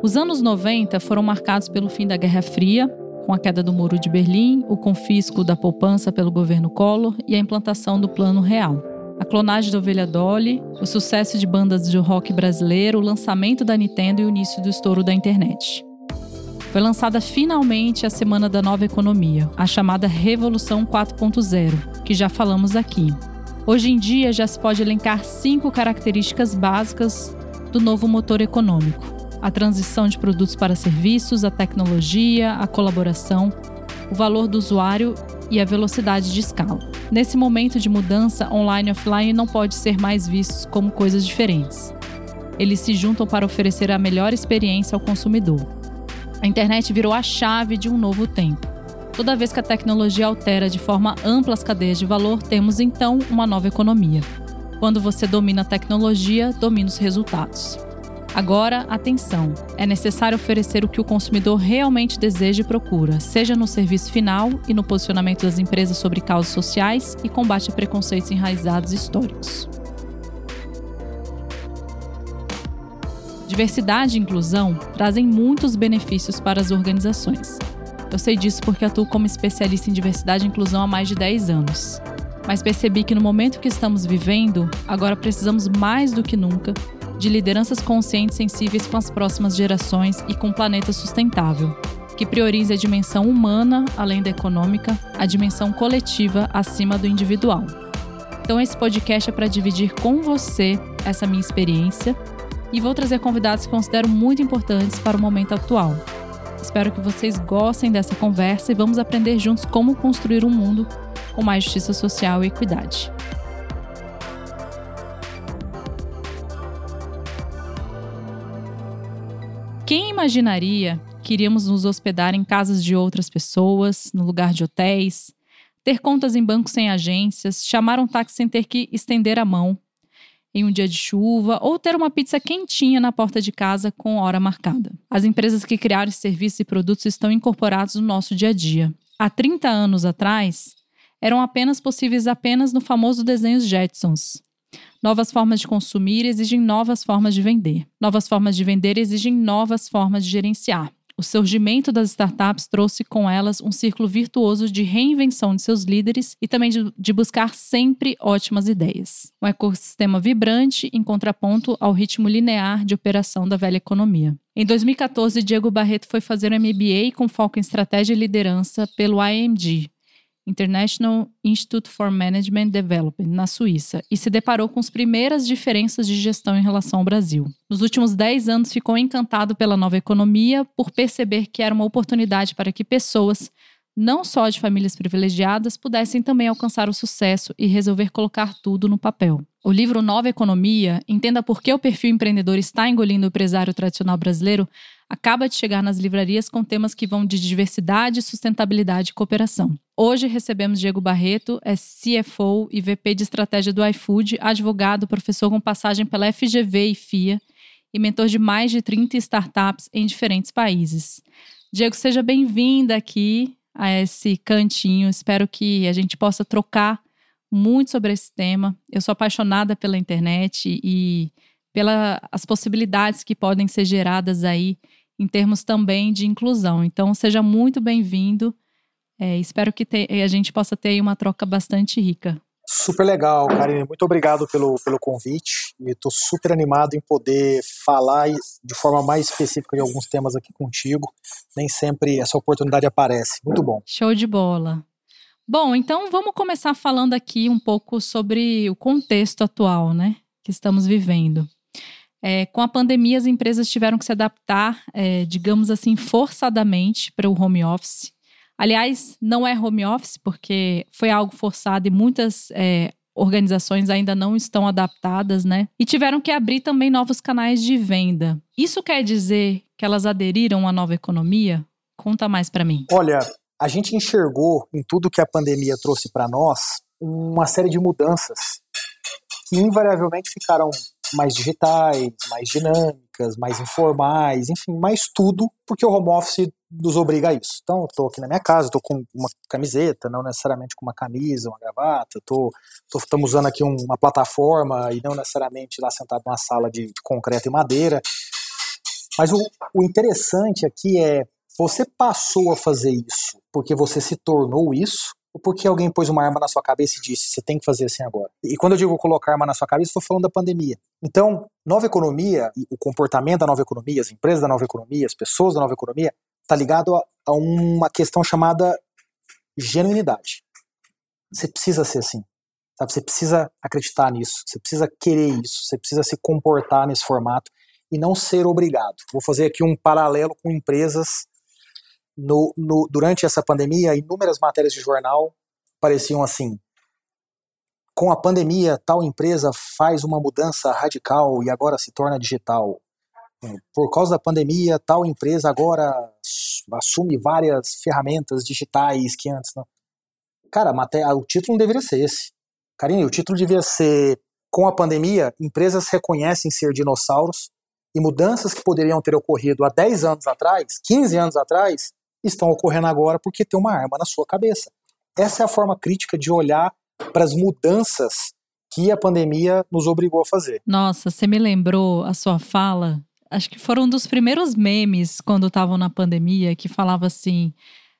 Os anos 90 foram marcados pelo fim da Guerra Fria, com a queda do Muro de Berlim, o confisco da poupança pelo governo Collor e a implantação do Plano Real. A clonagem da ovelha Dolly, o sucesso de bandas de rock brasileiro, o lançamento da Nintendo e o início do estouro da internet. Foi lançada finalmente a Semana da Nova Economia, a chamada Revolução 4.0, que já falamos aqui. Hoje em dia já se pode elencar cinco características básicas do novo motor econômico: a transição de produtos para serviços, a tecnologia, a colaboração, o valor do usuário e a velocidade de escala. Nesse momento de mudança, online e offline não pode ser mais vistos como coisas diferentes. Eles se juntam para oferecer a melhor experiência ao consumidor. A internet virou a chave de um novo tempo. Toda vez que a tecnologia altera de forma ampla as cadeias de valor, temos então uma nova economia. Quando você domina a tecnologia, domina os resultados. Agora, atenção: é necessário oferecer o que o consumidor realmente deseja e procura, seja no serviço final e no posicionamento das empresas sobre causas sociais e combate a preconceitos enraizados históricos. Diversidade e inclusão trazem muitos benefícios para as organizações. Eu sei disso porque atuo como especialista em diversidade e inclusão há mais de 10 anos. Mas percebi que no momento que estamos vivendo, agora precisamos mais do que nunca de lideranças conscientes sensíveis com as próximas gerações e com um planeta sustentável, que priorize a dimensão humana além da econômica, a dimensão coletiva acima do individual. Então esse podcast é para dividir com você essa minha experiência e vou trazer convidados que considero muito importantes para o momento atual. Espero que vocês gostem dessa conversa e vamos aprender juntos como construir um mundo com mais justiça social e equidade. Imaginaria que iríamos nos hospedar em casas de outras pessoas, no lugar de hotéis, ter contas em bancos sem agências, chamar um táxi sem ter que estender a mão em um dia de chuva ou ter uma pizza quentinha na porta de casa com hora marcada. As empresas que criaram esses serviços e produtos estão incorporados no nosso dia a dia. Há 30 anos atrás, eram apenas possíveis apenas no famoso desenho Jetsons. Novas formas de consumir exigem novas formas de vender. Novas formas de vender exigem novas formas de gerenciar. O surgimento das startups trouxe com elas um círculo virtuoso de reinvenção de seus líderes e também de, de, buscar sempre ótimas ideias. Um ecossistema vibrante em contraponto ao ritmo linear de operação da velha economia. Em 2014, Diego Barreto foi fazer um MBA com foco em estratégia e liderança pelo IMG, International Institute for Management Development, na Suíça, e se deparou com as primeiras diferenças de gestão em relação ao Brasil. Nos últimos 10 anos, ficou encantado pela nova economia por perceber que era uma oportunidade para que pessoas, não só de famílias privilegiadas, pudessem também alcançar o sucesso e resolver colocar tudo no papel. O livro Nova Economia, entenda por que o perfil empreendedor está engolindo o empresário tradicional brasileiro, acaba de chegar nas livrarias com temas que vão de diversidade, sustentabilidade e cooperação. Hoje recebemos Diego Barreto, é CFO e VP de estratégia do iFood, advogado, professor com passagem pela FGV e FIA e mentor de mais de 30 startups em diferentes países. Diego, seja bem-vinda aqui a esse cantinho. Espero que a gente possa trocar muito sobre esse tema. Eu sou apaixonada pela internet e pelas possibilidades que podem ser geradas aí em termos também de inclusão. Então, seja muito bem-vindo. É, espero que te, a gente possa ter uma troca bastante rica. Super legal, Karine. Muito obrigado pelo, pelo convite. E estou super animado em poder falar de forma mais específica de alguns temas aqui contigo. Nem sempre essa oportunidade aparece. Muito bom. Show de bola. Bom, então vamos começar falando aqui um pouco sobre o contexto atual, né, que estamos vivendo. É, com a pandemia, as empresas tiveram que se adaptar, é, digamos assim, forçadamente para o home office. Aliás, não é home office, porque foi algo forçado e muitas é, organizações ainda não estão adaptadas, né? E tiveram que abrir também novos canais de venda. Isso quer dizer que elas aderiram à nova economia? Conta mais para mim. Olha, a gente enxergou em tudo que a pandemia trouxe para nós uma série de mudanças que invariavelmente ficaram mais digitais, mais dinâmicas, mais informais, enfim, mais tudo, porque o home office nos obriga a isso. Então, eu tô aqui na minha casa, tô com uma camiseta, não necessariamente com uma camisa, uma gravata, tô, tô estamos usando aqui um, uma plataforma e não necessariamente lá sentado numa sala de, concreto e madeira. Mas o, o interessante aqui é, você passou a fazer isso porque você se tornou isso, porque alguém pôs uma arma na sua cabeça e disse, você tem que fazer assim agora. E quando eu digo colocar arma na sua cabeça, estou falando da pandemia. Então, nova economia, o comportamento da nova economia, as empresas da nova economia, as pessoas da nova economia, está ligado a, a uma questão chamada genuinidade. Você precisa ser assim. Sabe? Você precisa acreditar nisso, você precisa querer isso, você precisa se comportar nesse formato e não ser obrigado. Vou fazer aqui um paralelo com empresas. No, no, durante essa pandemia, inúmeras matérias de jornal pareciam assim: com a pandemia, tal empresa faz uma mudança radical e agora se torna digital. Por causa da pandemia, tal empresa agora assume várias ferramentas digitais que antes não. Cara, o título não deveria ser esse. Karine, o título devia ser Com a pandemia, empresas reconhecem ser dinossauros e mudanças que poderiam ter ocorrido há 10 anos atrás, 15 anos atrás, estão ocorrendo agora porque tem uma arma na sua cabeça. Essa é a forma crítica de olhar para as mudanças que a pandemia nos obrigou a fazer. Nossa, você me lembrou a sua fala. Acho que foram um dos primeiros memes quando estavam na pandemia que falava assim: o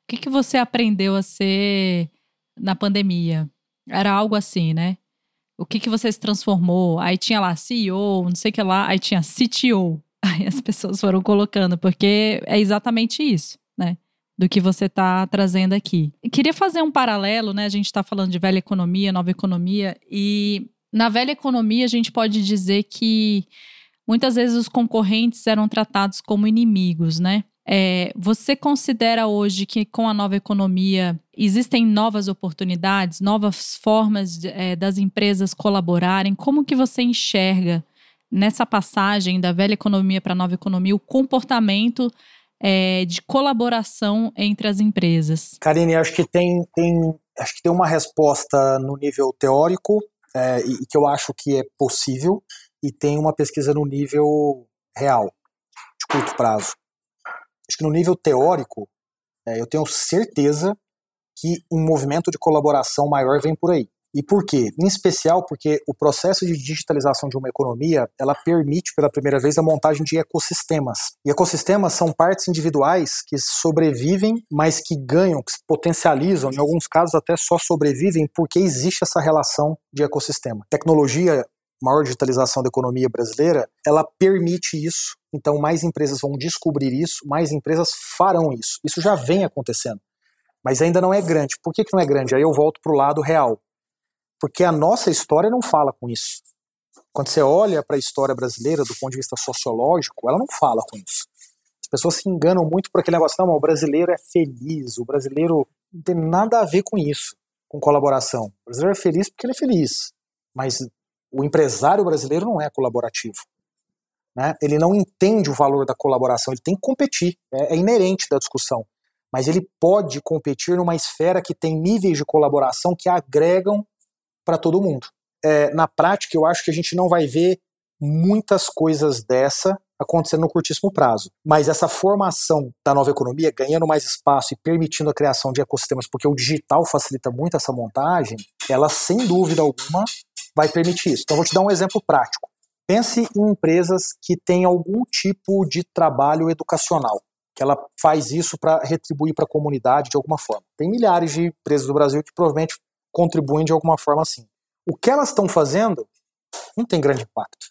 que, que você aprendeu a ser na pandemia? Era algo assim, né? O que, que você se transformou? Aí tinha lá CEO, não sei o que lá, aí tinha CTO. Aí as pessoas foram colocando, porque é exatamente isso, né? Do que você está trazendo aqui. queria fazer um paralelo, né? A gente está falando de velha economia, nova economia, e na velha economia a gente pode dizer que muitas vezes os concorrentes eram tratados como inimigos, né? É, você considera hoje que com a nova economia existem novas oportunidades, novas formas de, é, das empresas colaborarem? Como que você enxerga nessa passagem da velha economia para a nova economia o comportamento é, de colaboração entre as empresas? Karine, acho que tem, tem, acho que tem uma resposta no nível teórico é, e que eu acho que é possível e tem uma pesquisa no nível real, de curto prazo. Acho que no nível teórico, é, eu tenho certeza que um movimento de colaboração maior vem por aí. E por quê? Em especial porque o processo de digitalização de uma economia, ela permite pela primeira vez a montagem de ecossistemas. E ecossistemas são partes individuais que sobrevivem, mas que ganham, que se potencializam, em alguns casos até só sobrevivem porque existe essa relação de ecossistema. Tecnologia maior digitalização da economia brasileira, ela permite isso. Então, mais empresas vão descobrir isso, mais empresas farão isso. Isso já vem acontecendo. Mas ainda não é grande. Por que, que não é grande? Aí eu volto para o lado real. Porque a nossa história não fala com isso. Quando você olha para a história brasileira do ponto de vista sociológico, ela não fala com isso. As pessoas se enganam muito por aquele negócio, não, o brasileiro é feliz, o brasileiro não tem nada a ver com isso, com colaboração. O brasileiro é feliz porque ele é feliz, mas o empresário brasileiro não é colaborativo. Né? Ele não entende o valor da colaboração, ele tem que competir, é, é inerente da discussão. Mas ele pode competir numa esfera que tem níveis de colaboração que agregam para todo mundo. É, na prática, eu acho que a gente não vai ver muitas coisas dessa acontecendo no curtíssimo prazo. Mas essa formação da nova economia, ganhando mais espaço e permitindo a criação de ecossistemas, porque o digital facilita muito essa montagem, ela sem dúvida alguma vai permitir isso. Então, vou te dar um exemplo prático. Pense em empresas que têm algum tipo de trabalho educacional, que ela faz isso para retribuir para a comunidade de alguma forma. Tem milhares de empresas do Brasil que provavelmente contribuem de alguma forma assim. O que elas estão fazendo não tem grande impacto.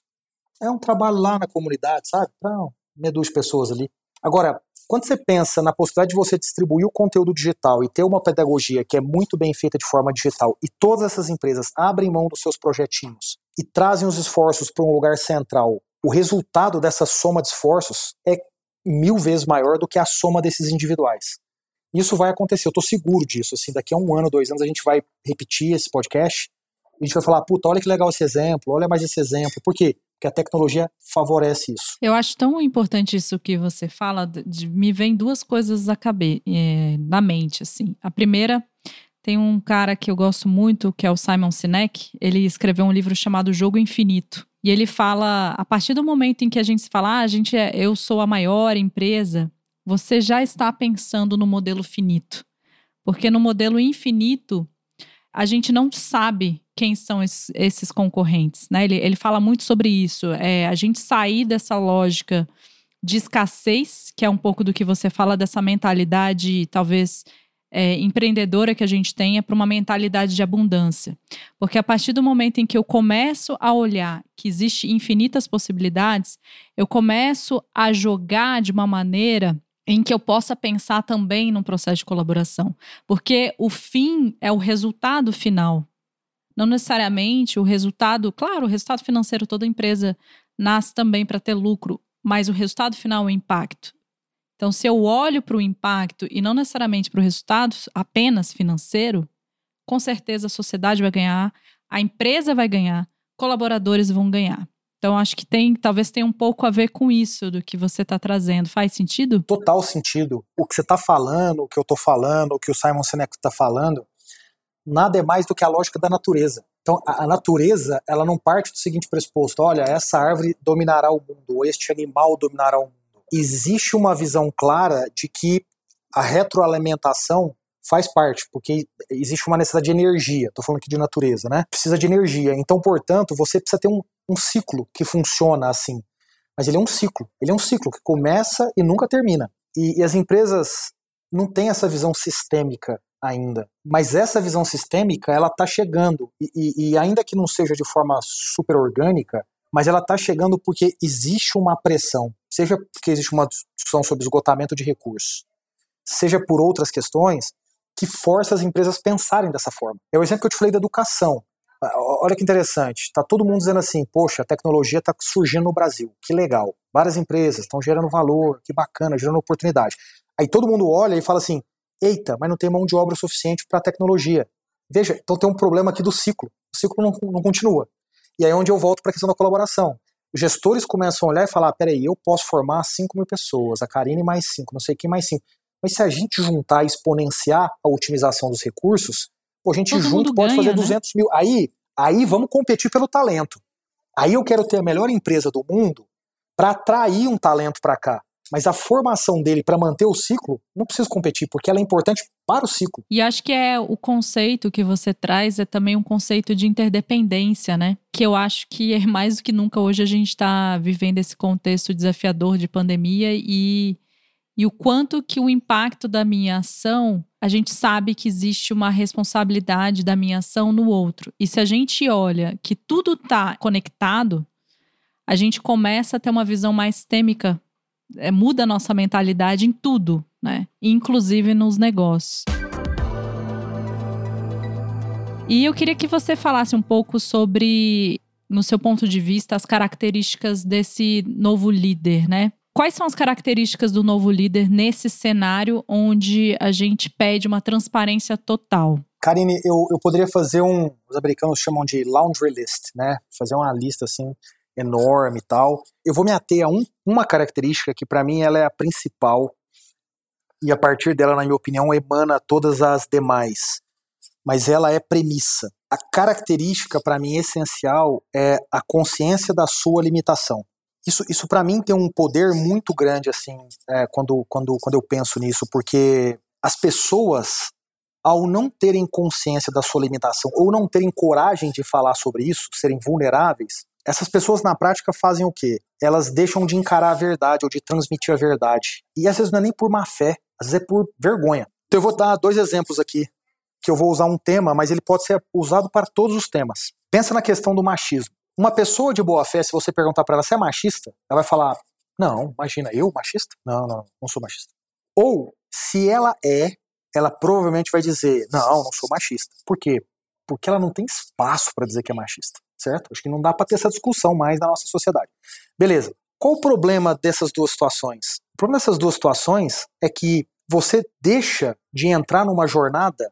É um trabalho lá na comunidade, sabe? Para meia dúzia de pessoas ali. Agora, quando você pensa na possibilidade de você distribuir o conteúdo digital e ter uma pedagogia que é muito bem feita de forma digital e todas essas empresas abrem mão dos seus projetinhos e trazem os esforços para um lugar central, o resultado dessa soma de esforços é mil vezes maior do que a soma desses individuais. Isso vai acontecer, eu estou seguro disso. Assim, daqui a um ano, dois anos, a gente vai repetir esse podcast e a gente vai falar, puta, olha que legal esse exemplo, olha mais esse exemplo. Por quê? que a tecnologia favorece isso. Eu acho tão importante isso que você fala, de, me vem duas coisas a caber, é, na mente, assim. A primeira, tem um cara que eu gosto muito, que é o Simon Sinek, ele escreveu um livro chamado Jogo Infinito. E ele fala, a partir do momento em que a gente se fala, ah, a gente é, eu sou a maior empresa, você já está pensando no modelo finito. Porque no modelo infinito, a gente não sabe quem são esses, concorrentes, né? Ele, ele fala muito sobre isso. É, a gente sair dessa lógica de escassez, que é um pouco do que você fala dessa mentalidade, talvez é, empreendedora que a gente tenha, para uma mentalidade de abundância. Porque a partir do momento em que eu começo a olhar que existe infinitas possibilidades, eu começo a jogar de uma maneira em que eu possa pensar também num processo de colaboração. Porque o fim é o resultado final. Não necessariamente o resultado, claro, o resultado financeiro, toda empresa nasce também para ter lucro, mas o resultado final é o impacto. Então, se eu olho para o impacto e não necessariamente para o resultado apenas financeiro, com certeza a sociedade vai ganhar, a empresa vai ganhar, colaboradores vão ganhar. Então, acho que tem, talvez tenha um pouco a ver com isso do que você está trazendo. Faz sentido? Total sentido. O que você está falando, o que eu estou falando, o que o Simon Sinek está falando, nada é mais do que a lógica da natureza. Então, a, natureza, ela não parte do seguinte pressuposto: olha, essa árvore dominará o mundo, ou este animal dominará o mundo. Existe uma visão clara de que a retroalimentação faz parte, porque existe uma necessidade de energia. Estou falando aqui de natureza, né? Precisa de energia. Então, portanto, você precisa ter um, um ciclo que funciona assim. Mas ele é um ciclo. Ele é um ciclo que começa e nunca termina. E, e as empresas não têm essa visão sistêmica ainda. Mas essa visão sistêmica, ela está chegando. E, e, e, ainda que não seja de forma super orgânica, mas ela está chegando porque existe uma pressão. Seja porque existe uma discussão sobre esgotamento de recursos, seja por outras questões, que força as empresas a pensarem dessa forma. É o exemplo que eu te falei da educação. Ah, olha que interessante, está todo mundo dizendo assim, poxa, a tecnologia está surgindo no Brasil, que legal. Várias empresas estão gerando valor, que bacana, gerando oportunidade. Aí todo mundo olha e fala assim, eita, mas não tem mão de obra suficiente para a tecnologia. Veja, então tem um problema aqui do ciclo. O ciclo não, não continua. E aí é onde eu volto para a questão da colaboração. Os gestores começam a olhar e falar, peraí, eu posso formar 5 mil pessoas, a Karine mais 5, não sei quem mais 5. Mas se a gente juntar e exponenciar a otimização dos recursos, pô, a gente Todo junto pode ganha, fazer 200 né? mil. Aí, aí vamos competir pelo talento. Aí eu quero ter a melhor empresa do mundo para atrair um talento para cá. Mas a formação dele para manter o ciclo, não precisa competir, porque ela é importante para o ciclo. E acho que é o conceito que você traz é também um conceito de interdependência, né? Que eu acho que é mais do que nunca hoje a gente está vivendo esse contexto desafiador de pandemia e e o quanto que o impacto da minha ação, a gente sabe que existe uma responsabilidade da minha ação no outro. E se a gente olha que tudo está conectado, a gente começa a ter uma visão mais sistêmica, é, muda a nossa mentalidade em tudo, né? Inclusive nos negócios. E eu queria que você falasse um pouco sobre, no seu ponto de vista, as características desse novo líder, né? Quais são as características do novo líder nesse cenário onde a gente pede uma transparência total? Karine, eu, eu poderia fazer um, os americanos chamam de laundry list, né? Fazer uma lista assim enorme e tal. Eu vou me ater a um, uma característica que para mim ela é a principal e a partir dela, na minha opinião, emana todas as demais. Mas ela é premissa. A característica para mim essencial é a consciência da sua limitação. Isso, isso para mim tem um poder muito grande, assim, é, quando, quando, quando eu penso nisso, porque as pessoas, ao não terem consciência da sua limitação, ou não terem coragem de falar sobre isso, serem vulneráveis, essas pessoas na prática fazem o quê? Elas deixam de encarar a verdade ou de transmitir a verdade. E às vezes não é nem por má fé, às vezes é por vergonha. Então eu vou dar dois exemplos aqui, que eu vou usar um tema, mas ele pode ser usado para todos os temas. Pensa na questão do machismo. Uma pessoa de boa fé, se você perguntar para ela se é machista, ela vai falar: Não, imagina, eu machista? Não, não, não sou machista. Ou, se ela é, ela provavelmente vai dizer: Não, não sou machista. Por quê? Porque ela não tem espaço para dizer que é machista, certo? Acho que não dá para ter essa discussão mais na nossa sociedade. Beleza. Qual o problema dessas duas situações? O problema dessas duas situações é que você deixa de entrar numa jornada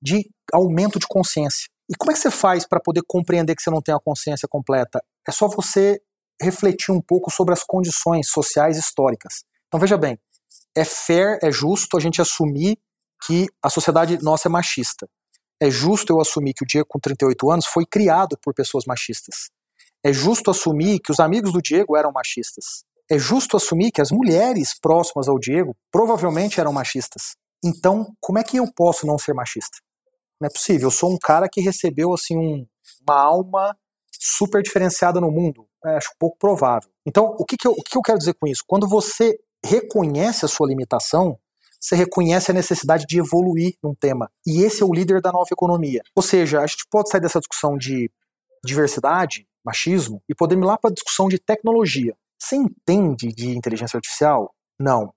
de aumento de consciência. E como é que você faz para poder compreender que você não tem a consciência completa? É só você refletir um pouco sobre as condições sociais históricas. Então veja bem, é fair, é justo a gente assumir que a sociedade nossa é machista. É justo eu assumir que o Diego, com 38 anos, foi criado por pessoas machistas. É justo assumir que os amigos do Diego eram machistas. É justo assumir que as mulheres próximas ao Diego provavelmente eram machistas. Então, como é que eu posso não ser machista? Não é possível. Eu sou um cara que recebeu assim um, uma alma super diferenciada no mundo? É, acho pouco provável. Então, o que, que, eu, o que eu quero dizer com isso? Quando você reconhece a sua limitação, você reconhece a necessidade de evoluir num tema. E esse é o líder da nova economia. Ou seja, a gente pode sair dessa discussão de diversidade, machismo, e poder ir lá para a discussão de tecnologia. Você entende de inteligência artificial? Não.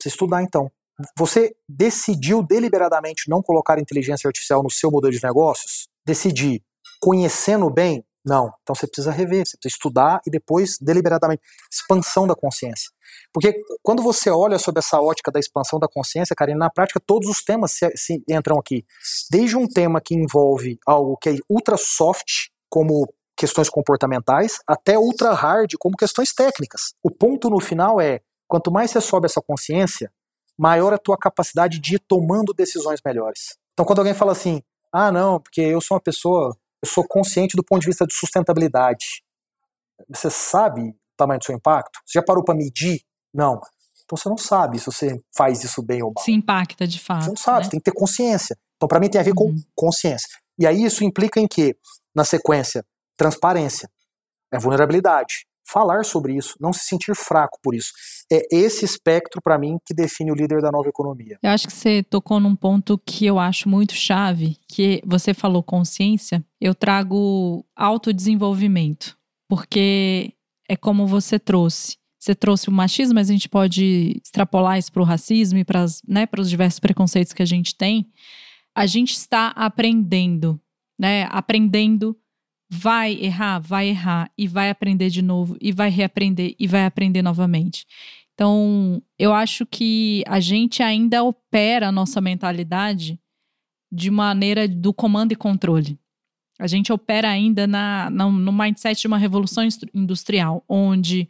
Você estudar então. Você decidiu deliberadamente não colocar inteligência artificial no seu modelo de negócios? Decidir conhecendo bem? Não. Então você precisa rever, você precisa estudar e depois deliberadamente. Expansão da consciência. Porque quando você olha sobre essa ótica da expansão da consciência, Karine, na prática todos os temas se, se entram aqui. Desde um tema que envolve algo que é ultra soft, como questões comportamentais, até ultra hard, como questões técnicas. O ponto no final é, quanto mais você sobe essa consciência, maior a tua capacidade de ir tomando decisões melhores. Então quando alguém fala assim, ah não, porque eu sou uma pessoa, eu sou consciente do ponto de vista de sustentabilidade. Você sabe o tamanho do seu impacto? Você já parou para medir? Não. Então você não sabe se você faz isso bem ou mal. Se impacta de fato. Você não sabe, né? você tem que ter consciência. Então para mim tem a ver uhum. com consciência. E aí isso implica em que, na sequência, transparência, é vulnerabilidade, falar sobre isso, não se sentir fraco por isso. É esse espectro, para mim, que define o líder da nova economia. Eu acho que você tocou num ponto que eu acho muito chave, que você falou consciência, eu trago autodesenvolvimento, porque é como você trouxe. Você trouxe o machismo, mas a gente pode extrapolar isso para o racismo e para né, os diversos preconceitos que a gente tem. A gente está aprendendo, né? Aprendendo vai errar, vai errar e vai aprender de novo e vai reaprender e vai aprender novamente. Então, eu acho que a gente ainda opera a nossa mentalidade de maneira do comando e controle. A gente opera ainda na, na, no mindset de uma revolução industrial, onde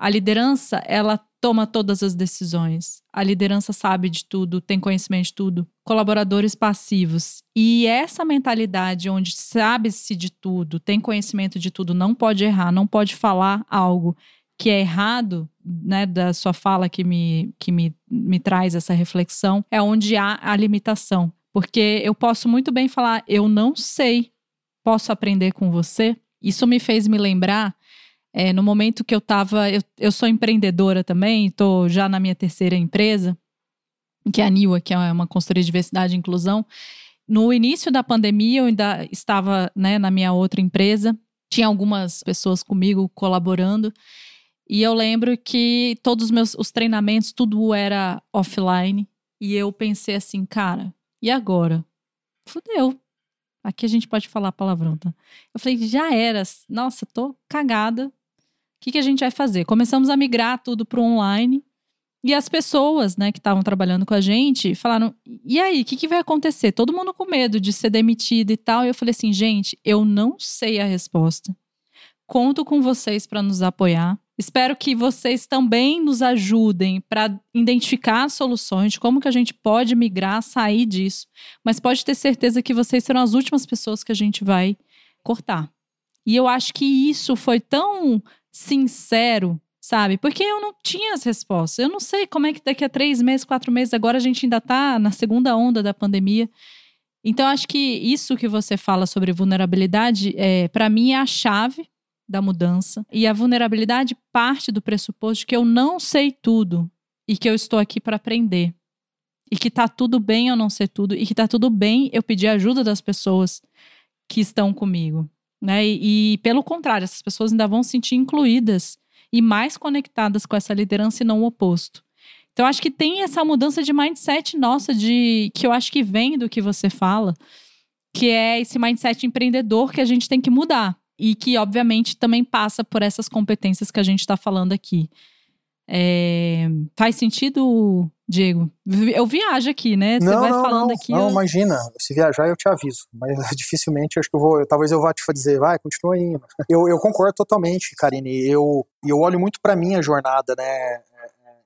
a liderança ela toma todas as decisões. A liderança sabe de tudo, tem conhecimento de tudo. Colaboradores passivos. E essa mentalidade onde sabe-se de tudo, tem conhecimento de tudo, não pode errar, não pode falar algo que é errado, né, da sua fala que me, que me, me traz essa reflexão, é onde há a limitação. Porque eu posso muito bem falar, eu não sei, posso aprender com você. Isso me fez me lembrar é, no momento que eu estava. Eu, eu sou empreendedora também, estou já na minha terceira empresa, que é a NIWA, que é uma consultoria de diversidade e inclusão. No início da pandemia, eu ainda estava né, na minha outra empresa, tinha algumas pessoas comigo colaborando. E eu lembro que todos os meus os treinamentos, tudo era offline. E eu pensei assim, cara, e agora? Fudeu. Aqui a gente pode falar palavrão, tá? Eu falei, já era. Nossa, tô cagada que, que a gente vai fazer? Começamos a migrar tudo para o online. E as pessoas, né, que estavam trabalhando com a gente, falaram: e aí, o que, que vai acontecer? Todo mundo com medo de ser demitido e tal. E eu falei assim: gente, eu não sei a resposta. Conto com vocês para nos apoiar. Espero que vocês também nos ajudem para identificar soluções de como que a gente pode migrar, sair disso. Mas pode ter certeza que vocês serão as últimas pessoas que a gente vai cortar. E eu acho que isso foi tão sincero, sabe? Porque eu não tinha as respostas. Eu não sei como é que daqui a três meses, quatro meses, agora a gente ainda está na segunda onda da pandemia. Então, acho que isso que você fala sobre vulnerabilidade, é, para mim, é a chave da mudança. E a vulnerabilidade parte do pressuposto que eu não sei tudo e que eu estou aqui para aprender. E que tá tudo bem eu não ser tudo e que tá tudo bem eu pedir ajuda das pessoas que estão comigo. Né? E, e, pelo contrário, essas pessoas ainda vão se sentir incluídas e mais conectadas com essa liderança e não o oposto. Então, acho que tem essa mudança de mindset nossa, de que eu acho que vem do que você fala, que é esse mindset empreendedor que a gente tem que mudar. E que, obviamente, também passa por essas competências que a gente está falando aqui. É, faz sentido, Diego? Eu viajo aqui, né? Você não, vai não, falando não, aqui. Não, eu... imagina. Se viajar, eu te aviso. Mas dificilmente acho que eu vou. Talvez eu vá te dizer, vai, continua indo. Eu, eu concordo totalmente, Karine. Eu, eu olho muito para minha jornada, né?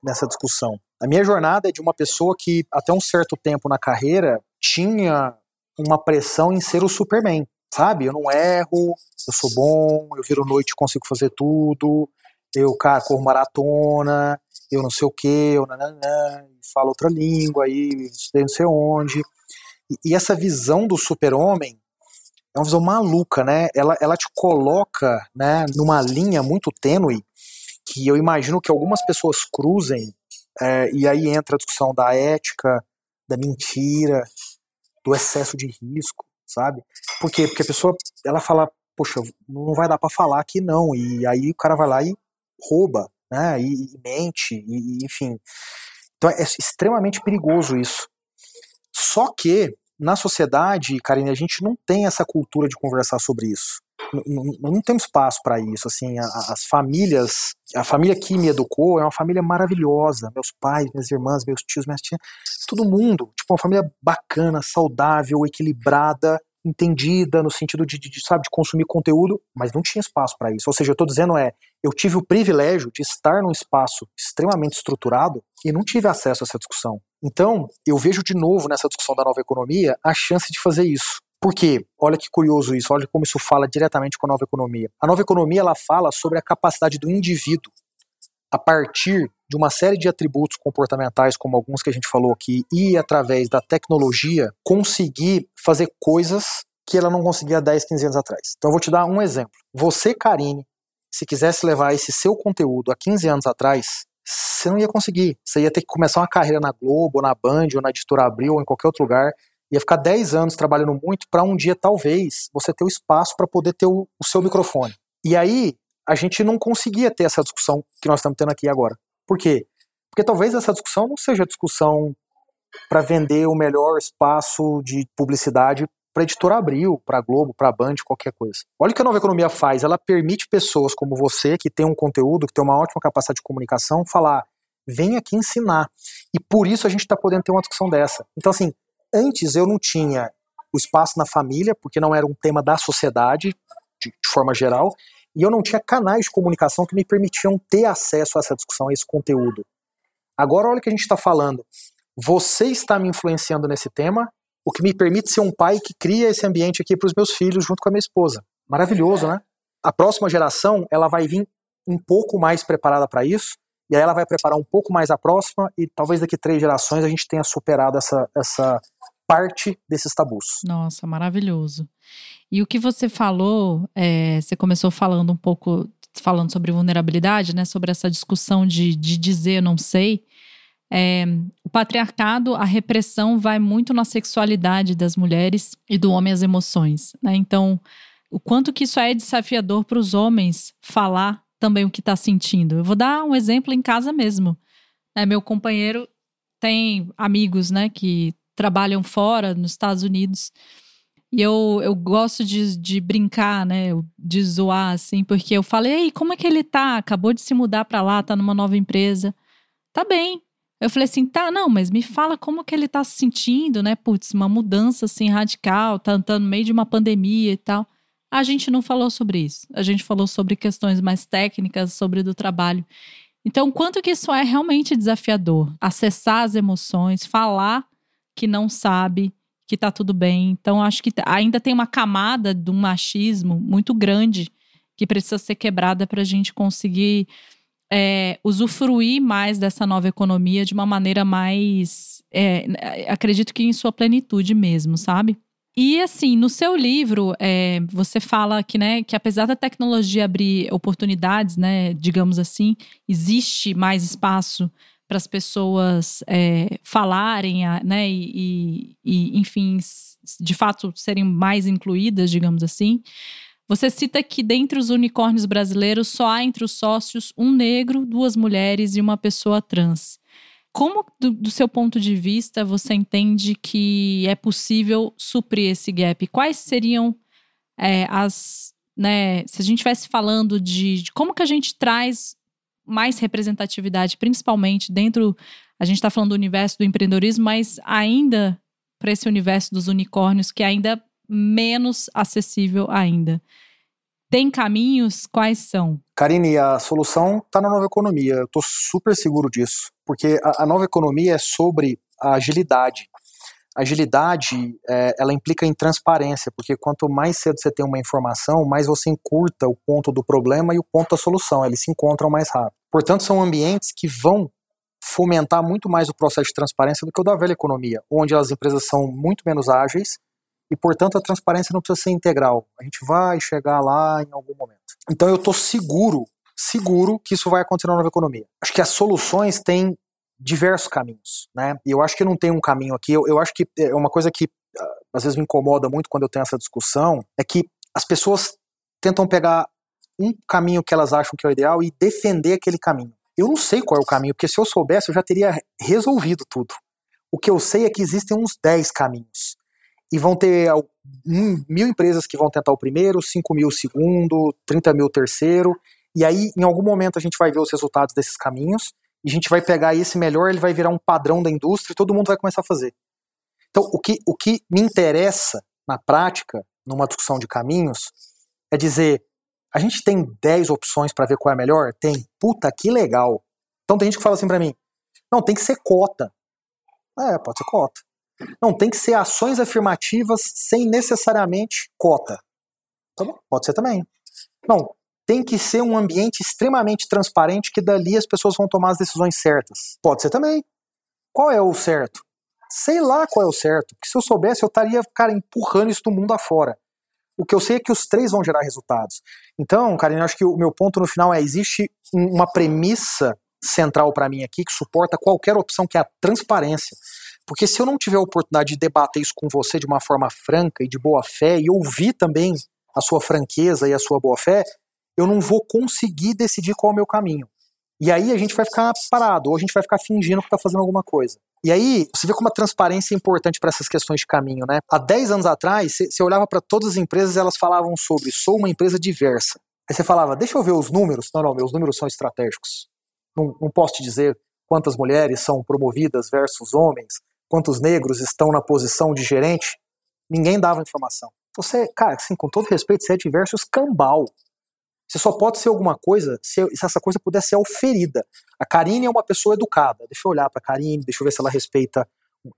Nessa discussão. A minha jornada é de uma pessoa que, até um certo tempo na carreira, tinha uma pressão em ser o Superman. Sabe? Eu não erro, eu sou bom, eu viro noite e consigo fazer tudo eu, cara, corro maratona, eu não sei o que, eu nananã, falo outra língua, aí não sei onde. E, e essa visão do super-homem é uma visão maluca, né? Ela, ela te coloca né, numa linha muito tênue que eu imagino que algumas pessoas cruzem, é, e aí entra a discussão da ética, da mentira, do excesso de risco, sabe? Por quê? Porque a pessoa, ela fala, poxa, não vai dar para falar aqui não, e aí o cara vai lá e rouba, né? E, e mente, e, enfim. Então é extremamente perigoso isso. Só que na sociedade, Karine, a gente não tem essa cultura de conversar sobre isso. Não, não temos espaço para isso. Assim, as famílias, a família que me educou é uma família maravilhosa. Meus pais, minhas irmãs, meus tios, minhas tias, todo mundo. Tipo, uma família bacana, saudável, equilibrada, entendida no sentido de, de, de sabe, de consumir conteúdo, mas não tinha espaço para isso. Ou seja, eu estou dizendo é, eu tive o privilégio de estar num espaço extremamente estruturado e não tive acesso a essa discussão. Então, eu vejo de novo nessa discussão da nova economia a chance de fazer isso. Por quê? Olha que curioso isso, olha como isso fala diretamente com a nova economia. A nova economia ela fala sobre a capacidade do indivíduo, a partir de uma série de atributos comportamentais, como alguns que a gente falou aqui, e através da tecnologia, conseguir fazer coisas que ela não conseguia 10, 15 anos atrás. Então eu vou te dar um exemplo. Você, Karine, se quisesse levar esse seu conteúdo há 15 anos atrás, você não ia conseguir. Você ia ter que começar uma carreira na Globo, ou na Band, ou na Editora Abril, ou em qualquer outro lugar. Ia ficar 10 anos trabalhando muito para um dia, talvez, você ter o espaço para poder ter o, o seu microfone. E aí, a gente não conseguia ter essa discussão que nós estamos tendo aqui agora. Por quê? Porque talvez essa discussão não seja discussão para vender o melhor espaço de publicidade para a editora Abril, para Globo, para Band, qualquer coisa. Olha o que a nova economia faz. Ela permite pessoas como você, que tem um conteúdo, que tem uma ótima capacidade de comunicação, falar: vem aqui ensinar. E por isso a gente está podendo ter uma discussão dessa. Então, assim, antes eu não tinha o espaço na família, porque não era um tema da sociedade, de, de forma geral, e eu não tinha canais de comunicação que me permitiam ter acesso a essa discussão, a esse conteúdo. Agora, olha o que a gente está falando. Você está me influenciando nesse tema, o que me permite ser um pai que cria esse ambiente aqui para os meus filhos junto com a minha esposa. Maravilhoso, né? A próxima geração, ela vai vir um pouco mais preparada para isso, e aí ela vai preparar um pouco mais a próxima, e talvez daqui três gerações a gente tenha superado essa, essa parte desses tabus. Nossa, maravilhoso. E o que você falou, é, você começou falando um pouco, falando sobre vulnerabilidade, né? Sobre essa discussão de, de dizer não sei. É, o patriarcado, a repressão vai muito na sexualidade das mulheres e do homem as emoções, né? Então, o quanto que isso é desafiador para os homens falar também o que está sentindo. Eu vou dar um exemplo em casa mesmo. É, meu companheiro tem amigos, né, que trabalham fora, nos Estados Unidos. E eu, eu gosto de, de brincar, né? De zoar, assim, porque eu falei, ei, como é que ele tá? Acabou de se mudar para lá, tá numa nova empresa. Tá bem. Eu falei assim, tá, não, mas me fala como que ele tá se sentindo, né? Putz, uma mudança assim radical, tá, tá no meio de uma pandemia e tal. A gente não falou sobre isso. A gente falou sobre questões mais técnicas, sobre do trabalho. Então, quanto que isso é realmente desafiador? Acessar as emoções, falar que não sabe, que tá tudo bem. Então, acho que ainda tem uma camada de um machismo muito grande que precisa ser quebrada para a gente conseguir é, usufruir mais dessa nova economia de uma maneira mais. É, acredito que em sua plenitude mesmo, sabe? E assim, no seu livro, é, você fala que, né, que apesar da tecnologia abrir oportunidades, né, digamos assim, existe mais espaço para as pessoas é, falarem, né, e, e, enfim, de fato serem mais incluídas, digamos assim. Você cita que dentre os unicórnios brasileiros só há entre os sócios um negro, duas mulheres e uma pessoa trans. Como, do, do seu ponto de vista, você entende que é possível suprir esse gap? Quais seriam é, as. Né, se a gente estivesse falando de, de como que a gente traz mais representatividade, principalmente dentro. A gente está falando do universo do empreendedorismo, mas ainda para esse universo dos unicórnios, que ainda menos acessível ainda. Tem caminhos? Quais são? Karine, a solução está na nova economia. Eu estou super seguro disso. Porque a, a, nova economia é sobre a agilidade. Agilidade, é, ela implica em transparência, porque quanto mais cedo você tem uma informação, mais você encurta o ponto do problema e o ponto da solução, eles se encontram mais rápido. Portanto, são ambientes que vão fomentar muito mais o processo de transparência do que o da velha economia, onde as empresas são muito menos ágeis e, portanto, a transparência não precisa ser integral. A gente vai chegar lá em algum momento. Então, eu estou seguro, seguro que isso vai acontecer na nova economia. Acho que as soluções têm diversos caminhos, né? E eu acho que não tem um caminho aqui. Eu, eu acho que é uma coisa que ah, às vezes me incomoda muito quando eu tenho essa discussão é que as pessoas tentam pegar um caminho que elas acham que é o ideal e defender aquele caminho. Eu não sei qual é o caminho, porque se eu soubesse, eu já teria resolvido tudo. O que eu sei é que existem uns 10 caminhos. E vão ter mil empresas que vão tentar o primeiro, 5 mil o segundo, 30 mil o terceiro. E aí, em algum momento, a gente vai ver os resultados desses caminhos. E a gente vai pegar esse melhor, ele vai virar um padrão da indústria e todo mundo vai começar a fazer. Então, o que, o que me interessa na prática, numa discussão de caminhos, é dizer: a gente tem 10 opções para ver qual é a melhor? Tem. Puta, que legal. Então tem gente que fala assim para mim: não, tem que ser cota. É, pode ser cota. Não, tem que ser ações afirmativas sem necessariamente cota. Tá bom, pode ser também. Não, tem que ser um ambiente extremamente transparente que dali as pessoas vão tomar as decisões certas. Pode ser também. Qual é o certo? Sei lá qual é o certo, porque se eu soubesse eu estaria, cara, empurrando isso do mundo afora. O que eu sei é que os três vão gerar resultados. Então, Karine, acho que o meu ponto no final é: existe uma premissa central para mim aqui que suporta qualquer opção, que é a transparência. Porque se eu não tiver a oportunidade de debater isso com você de uma forma franca e de boa fé, e ouvir também a sua franqueza e a sua boa fé, eu não vou conseguir decidir qual é o meu caminho. E aí a gente vai ficar parado, ou a gente vai ficar fingindo que está fazendo alguma coisa. E aí, você vê como a transparência é importante para essas questões de caminho, né? Há 10 anos atrás, você olhava para todas as empresas, elas falavam sobre sou uma empresa diversa. Aí você falava, deixa eu ver os números. Não, não, meus números são estratégicos. Não, não posso te dizer quantas mulheres são promovidas versus homens, quantos negros estão na posição de gerente. Ninguém dava informação. Você, cara, assim, com todo respeito, você é diverso escambau. Você só pode ser alguma coisa se, se essa coisa puder ser oferida. A Karine é uma pessoa educada. Deixa eu olhar para a Karine, deixa eu ver se ela respeita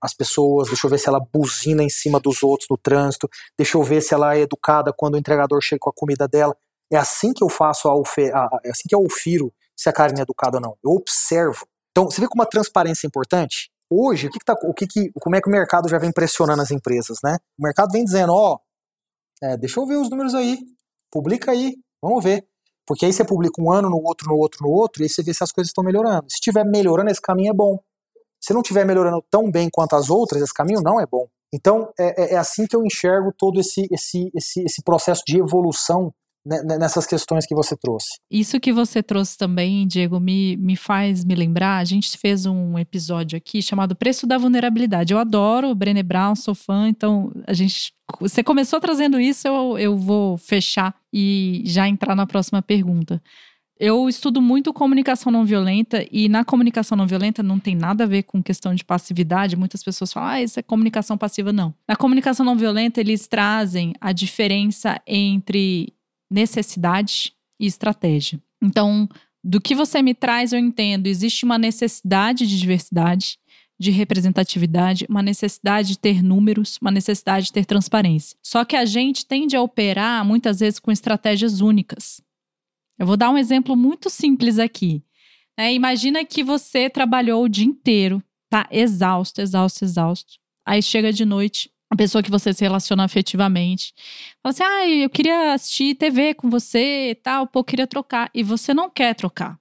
as pessoas, deixa eu ver se ela buzina em cima dos outros no trânsito, deixa eu ver se ela é educada quando o entregador chega com a comida dela. É assim que eu faço a, a é assim que eu ofiro se a Karine é educada ou não. Eu observo. Então, você vê como a transparência é importante? Hoje, o que, que tá, o que, que como é que o mercado já vem pressionando as empresas, né? O mercado vem dizendo, ó, oh, é, deixa eu ver os números aí, publica aí, Vamos ver. Porque aí você publica um ano no outro, no outro, no outro, e aí você vê se as coisas estão melhorando. Se estiver melhorando, esse caminho é bom. Se não estiver melhorando tão bem quanto as outras, esse caminho não é bom. Então, é, é, é assim que eu enxergo todo esse, esse, esse, esse processo de evolução nessas questões que você trouxe. Isso que você trouxe também, Diego, me, me faz me lembrar. A gente fez um episódio aqui chamado Preço da Vulnerabilidade. Eu adoro Brené Brown, sou fã, então a gente. Você começou trazendo isso, eu, eu vou fechar e já entrar na próxima pergunta. Eu estudo muito comunicação não violenta e na comunicação não violenta não tem nada a ver com questão de passividade. Muitas pessoas falam, ah, isso é comunicação passiva. Não. Na comunicação não violenta, eles trazem a diferença entre necessidade e estratégia. Então, do que você me traz, eu entendo. Existe uma necessidade de diversidade, de representatividade, uma necessidade de ter números, uma necessidade de ter transparência. Só que a gente tende a operar muitas vezes com estratégias únicas. Eu vou dar um exemplo muito simples aqui. É, imagina que você trabalhou o dia inteiro, tá exausto, exausto, exausto. Aí chega de noite, a pessoa que você se relaciona afetivamente. Fala assim: ah, eu queria assistir TV com você e tal, pô, queria trocar. E você não quer trocar.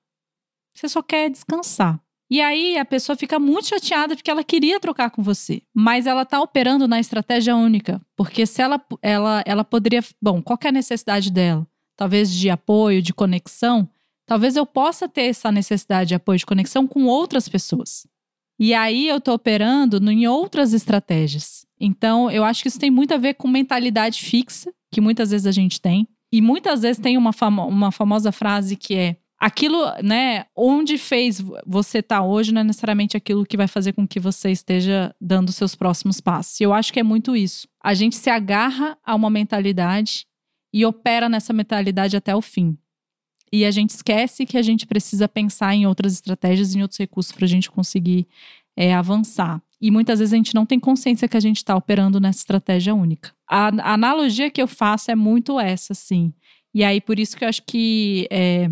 Você só quer descansar. E aí a pessoa fica muito chateada porque ela queria trocar com você, mas ela tá operando na estratégia única, porque se ela ela ela poderia, bom, qual é a necessidade dela? Talvez de apoio, de conexão. Talvez eu possa ter essa necessidade de apoio, de conexão com outras pessoas. E aí eu tô operando em outras estratégias. Então, eu acho que isso tem muito a ver com mentalidade fixa, que muitas vezes a gente tem. E muitas vezes tem uma, famo uma famosa frase que é: aquilo, né, onde fez você estar tá hoje não é necessariamente aquilo que vai fazer com que você esteja dando seus próximos passos. E eu acho que é muito isso. A gente se agarra a uma mentalidade e opera nessa mentalidade até o fim. E a gente esquece que a gente precisa pensar em outras estratégias, em outros recursos para a gente conseguir é, avançar. E muitas vezes a gente não tem consciência que a gente está operando nessa estratégia única. A, a, analogia que eu faço é muito essa, sim. E aí, por isso que eu acho que é,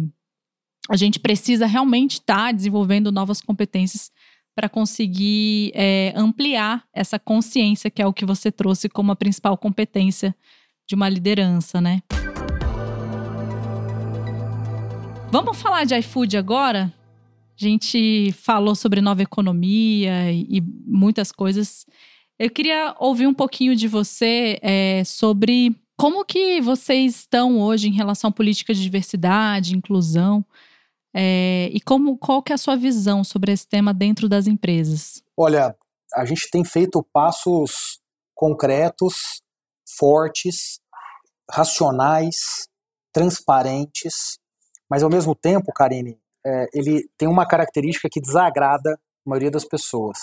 a gente precisa realmente estar tá desenvolvendo novas competências para conseguir é, ampliar essa consciência, que é o que você trouxe como a principal competência de uma liderança, né? Vamos falar de iFood agora? A gente falou sobre nova economia e, muitas coisas. Eu queria ouvir um pouquinho de você é, sobre como que vocês estão hoje em relação à política de diversidade, inclusão. É, e como, qual que é a sua visão sobre esse tema dentro das empresas? Olha, a gente tem feito passos concretos, fortes, racionais, transparentes, mas ao mesmo tempo, Karine, é, ele tem uma característica que desagrada a maioria das pessoas,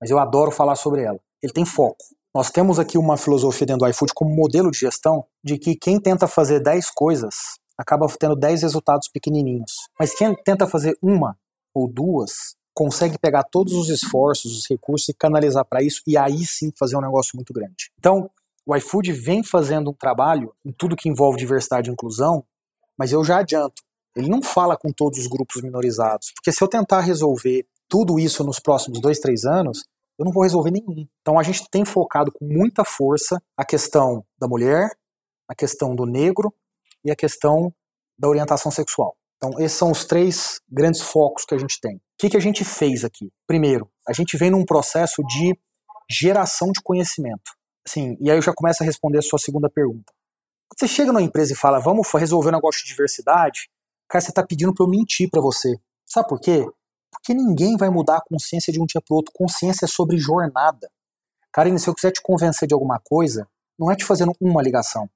mas eu adoro falar sobre ela. Ele tem foco. Nós temos aqui uma filosofia dentro do iFood como modelo de gestão de que quem tenta fazer 10 coisas acaba tendo 10 resultados pequenininhos. Mas quem tenta fazer uma ou duas consegue pegar todos os esforços, os recursos e canalizar para isso e aí sim fazer um negócio muito grande. Então, o iFood vem fazendo um trabalho em tudo que envolve diversidade e inclusão, mas eu já adianto, ele não fala com todos os grupos minorizados, porque se eu tentar resolver tudo isso nos próximos dois, três anos, eu não vou resolver nenhum. Então a gente tem focado com muita força a questão da mulher, a questão do negro e a questão da orientação sexual. Então, esses são os três grandes focos que a gente tem. O que, que a gente fez aqui? Primeiro, a gente vem num processo de geração de conhecimento. Assim, e aí eu já começo a responder a sua segunda pergunta. Quando você chega numa empresa e fala, vamos resolver um negócio de diversidade, cara, você está pedindo para eu mentir para você. Sabe por quê? Porque ninguém vai mudar a consciência de um dia para outro. Consciência é sobre jornada. Karine, se eu quiser te convencer de alguma coisa, não é te fazendo uma ligação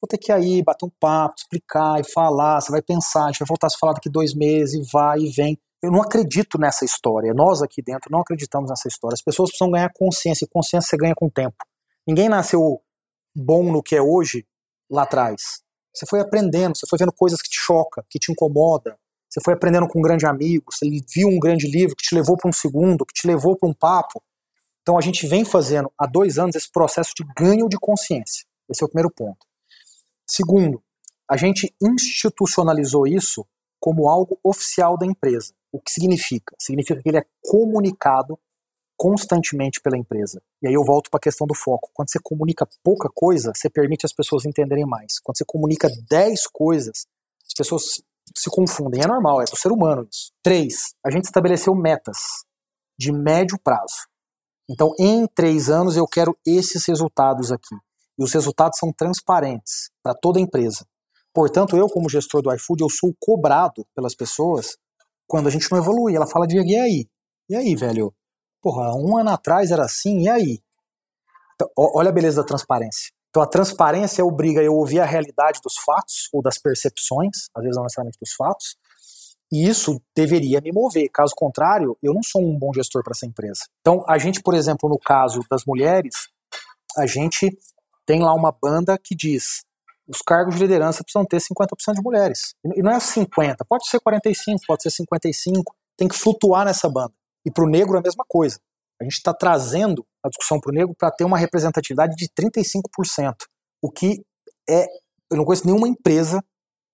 vou ter que ir aí, bater um papo, explicar e falar, você vai pensar, a gente vai voltar a se falar daqui dois meses, e vai e vem. Eu não acredito nessa história. Nós aqui dentro não acreditamos nessa história. As pessoas precisam ganhar consciência, e consciência você ganha com o tempo. Ninguém nasceu bom no que é hoje lá atrás. Você foi aprendendo, você foi vendo coisas que te chocam, que te incomoda. Você foi aprendendo com um grande amigo, você viu um grande livro que te levou para um segundo, que te levou para um papo. Então a gente vem fazendo há dois anos esse processo de ganho de consciência. Esse é o primeiro ponto. Segundo, a gente institucionalizou isso como algo oficial da empresa. O que significa? Significa que ele é comunicado constantemente pela empresa. E aí eu volto para a questão do foco. Quando você comunica pouca coisa, você permite as pessoas entenderem mais. Quando você comunica 10 coisas, as pessoas se confundem. É normal, é do ser humano isso. Três, a gente estabeleceu metas de médio prazo. Então, em três anos, eu quero esses resultados aqui e os resultados são transparentes para toda a empresa. Portanto, eu, como gestor do iFood, eu sou cobrado pelas pessoas quando a gente não evolui. Ela fala, Diego, e aí? E aí, velho? Porra, um ano atrás era assim, e aí? Então, olha a beleza da transparência. Então, a transparência obriga eu ouvir a realidade dos fatos, ou das percepções, às vezes não necessariamente dos fatos, e isso deveria me mover. Caso contrário, eu não sou um bom gestor para essa empresa. Então, a gente, por exemplo, no caso das mulheres, a gente tem lá uma banda que diz os cargos de liderança precisam ter 50% de mulheres. E não é 50, pode ser 45, pode ser 55, tem que flutuar nessa banda. E para o negro é a mesma coisa. A gente está trazendo a discussão para o negro para ter uma representatividade de 35%, o que é. Eu não conheço nenhuma empresa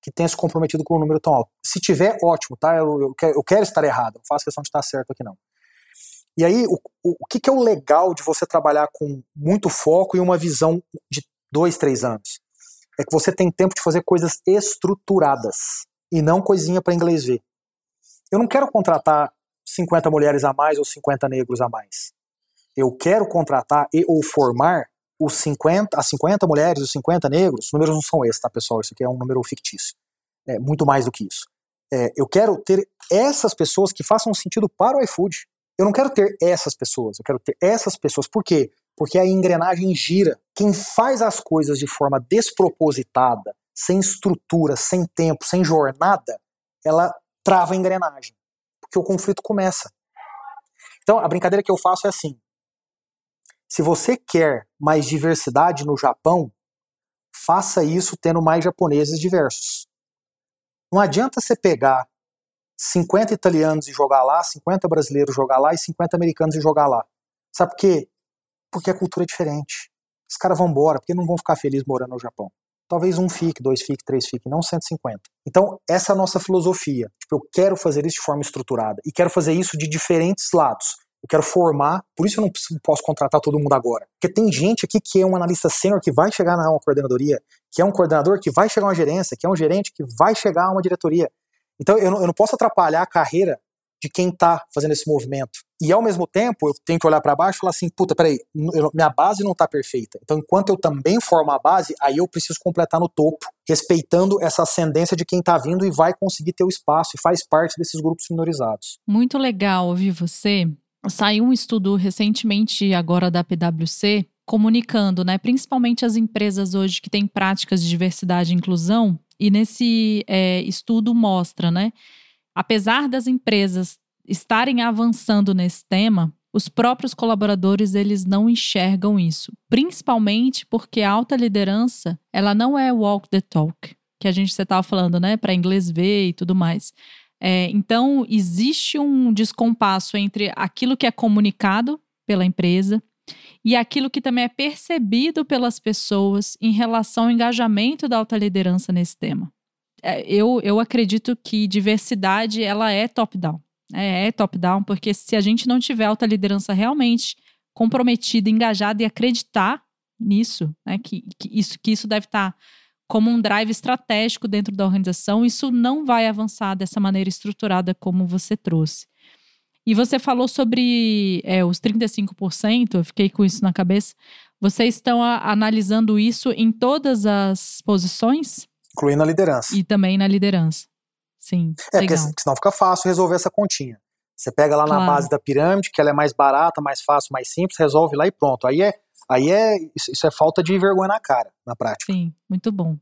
que tenha se comprometido com um número tão alto. Se tiver, ótimo, tá? Eu, eu, quero, eu quero estar errado, não faço questão de estar certo aqui não. E aí, o, o, o que, que é o legal de você trabalhar com muito foco e uma visão de dois, três anos? É que você tem tempo de fazer coisas estruturadas e não coisinha para inglês ver. Eu não quero contratar 50 mulheres a mais ou 50 negros a mais. Eu quero contratar e ou formar os 50, as 50 mulheres, os 50 negros, os números não são esses, tá, pessoal? Isso aqui é um número fictício. É muito mais do que isso. É, eu quero ter essas pessoas que façam sentido para o iFood. Eu não quero ter essas pessoas, eu quero ter essas pessoas. Por quê? Porque a engrenagem gira. Quem faz as coisas de forma despropositada, sem estrutura, sem tempo, sem jornada, ela trava a engrenagem. Porque o conflito começa. Então, a brincadeira que eu faço é assim: se você quer mais diversidade no Japão, faça isso tendo mais japoneses diversos. Não adianta você pegar 50 italianos e jogar lá, 50 brasileiros jogar lá e 50 americanos e jogar lá. Sabe por quê? Porque a cultura é diferente. Os caras vão embora, porque não vão ficar felizes morando no Japão. Talvez um fique, dois fique, três fique, não 150. Então, essa é a nossa filosofia. Tipo, eu quero fazer isso de forma estruturada. E quero fazer isso de diferentes lados. Eu quero formar, por isso eu não posso contratar todo mundo agora. Porque tem gente aqui que é um analista sênior que vai chegar na uma coordenadoria, que é um coordenador que vai chegar a uma gerência, que é um gerente que vai chegar a uma diretoria. Então eu não, eu não posso atrapalhar a carreira de quem está fazendo esse movimento. E ao mesmo tempo, eu tenho que olhar para baixo e falar assim: puta, peraí, minha base não está perfeita. Então, enquanto eu também formo a base, aí eu preciso completar no topo, respeitando essa ascendência de quem está vindo e vai conseguir ter o espaço e faz parte desses grupos minorizados. Muito legal ouvir você. Saiu um estudo recentemente, agora da PwC, comunicando, né, principalmente as empresas hoje que têm práticas de diversidade e inclusão, e nesse é, estudo mostra, né, apesar das empresas estarem avançando nesse tema, os próprios colaboradores eles não enxergam isso, principalmente porque a alta liderança ela não é walk the talk, que a gente estava falando, né, para inglês ver e tudo mais. É, então existe um descompasso entre aquilo que é comunicado pela empresa e aquilo que também é percebido pelas pessoas em relação ao engajamento da alta liderança nesse tema. É, eu, eu acredito que diversidade ela é top-down. É, é top-down, porque se a gente não tiver alta liderança realmente comprometida, engajada e acreditar nisso, né, que, que isso, que isso deve estar como um drive estratégico dentro da organização, isso não vai avançar dessa maneira estruturada como você trouxe. E você falou sobre é, os 35%, eu fiquei com isso na cabeça. Vocês estão a, analisando isso em todas as posições? Incluindo a liderança. E também na liderança. Sim. É, legal. porque senão fica fácil resolver essa continha. Você pega lá claro. na base da pirâmide, que ela é mais barata, mais fácil, mais simples, resolve lá e pronto. Aí é, aí é isso é falta de vergonha na cara, na prática. Sim, muito bom.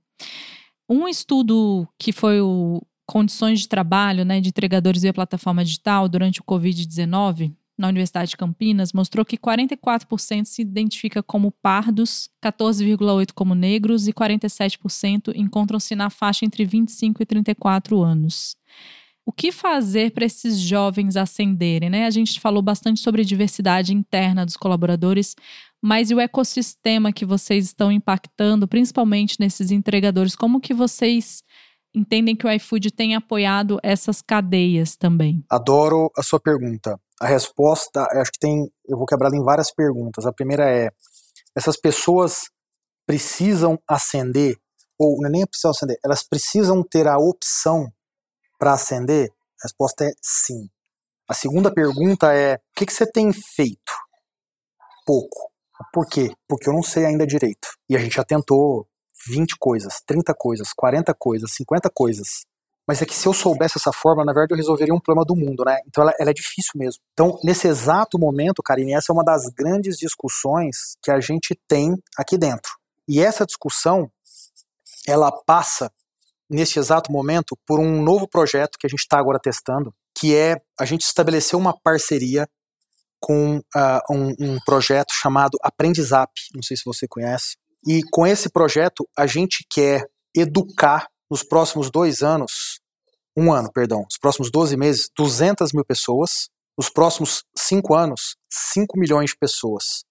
Um estudo que foi o condições de trabalho né, de entregadores via plataforma digital durante o Covid-19, na Universidade de Campinas mostrou que 44% se identifica como pardos, 14,8% como negros e 47% encontram-se na faixa entre 25 e 34 anos. O que fazer para esses jovens ascenderem? Né? A gente falou bastante sobre diversidade interna dos colaboradores, mas e o ecossistema que vocês estão impactando, principalmente nesses entregadores? Como que vocês entendem que o iFood tem apoiado essas cadeias também? Adoro a sua pergunta. A resposta, acho que tem, eu vou quebrar em várias perguntas. A primeira é: essas pessoas precisam ascender, ou não é nem precisam ascender, elas precisam ter a opção para ascender? A resposta é sim. A segunda pergunta é: o que, que você tem feito? Pouco. Por quê? Porque eu não sei ainda direito. E a gente já tentou 20 coisas, 30 coisas, 40 coisas, 50 coisas. Mas é que se eu soubesse essa fórmula, na verdade eu resolveria um problema do mundo, né? Então ela, ela, é difícil mesmo. Então, nesse exato momento, Karine, essa é uma das grandes discussões que a gente tem aqui dentro. E essa discussão, ela passa, nesse exato momento, por um novo projeto que a gente está agora testando, que é a gente estabelecer uma parceria com uh, um, um projeto chamado Aprendizap, não sei se você conhece. E com esse projeto, a gente quer educar nos próximos dois anos, um ano, perdão, nos próximos 12 meses, 200 mil pessoas, nos próximos cinco anos, 5 milhões de pessoas.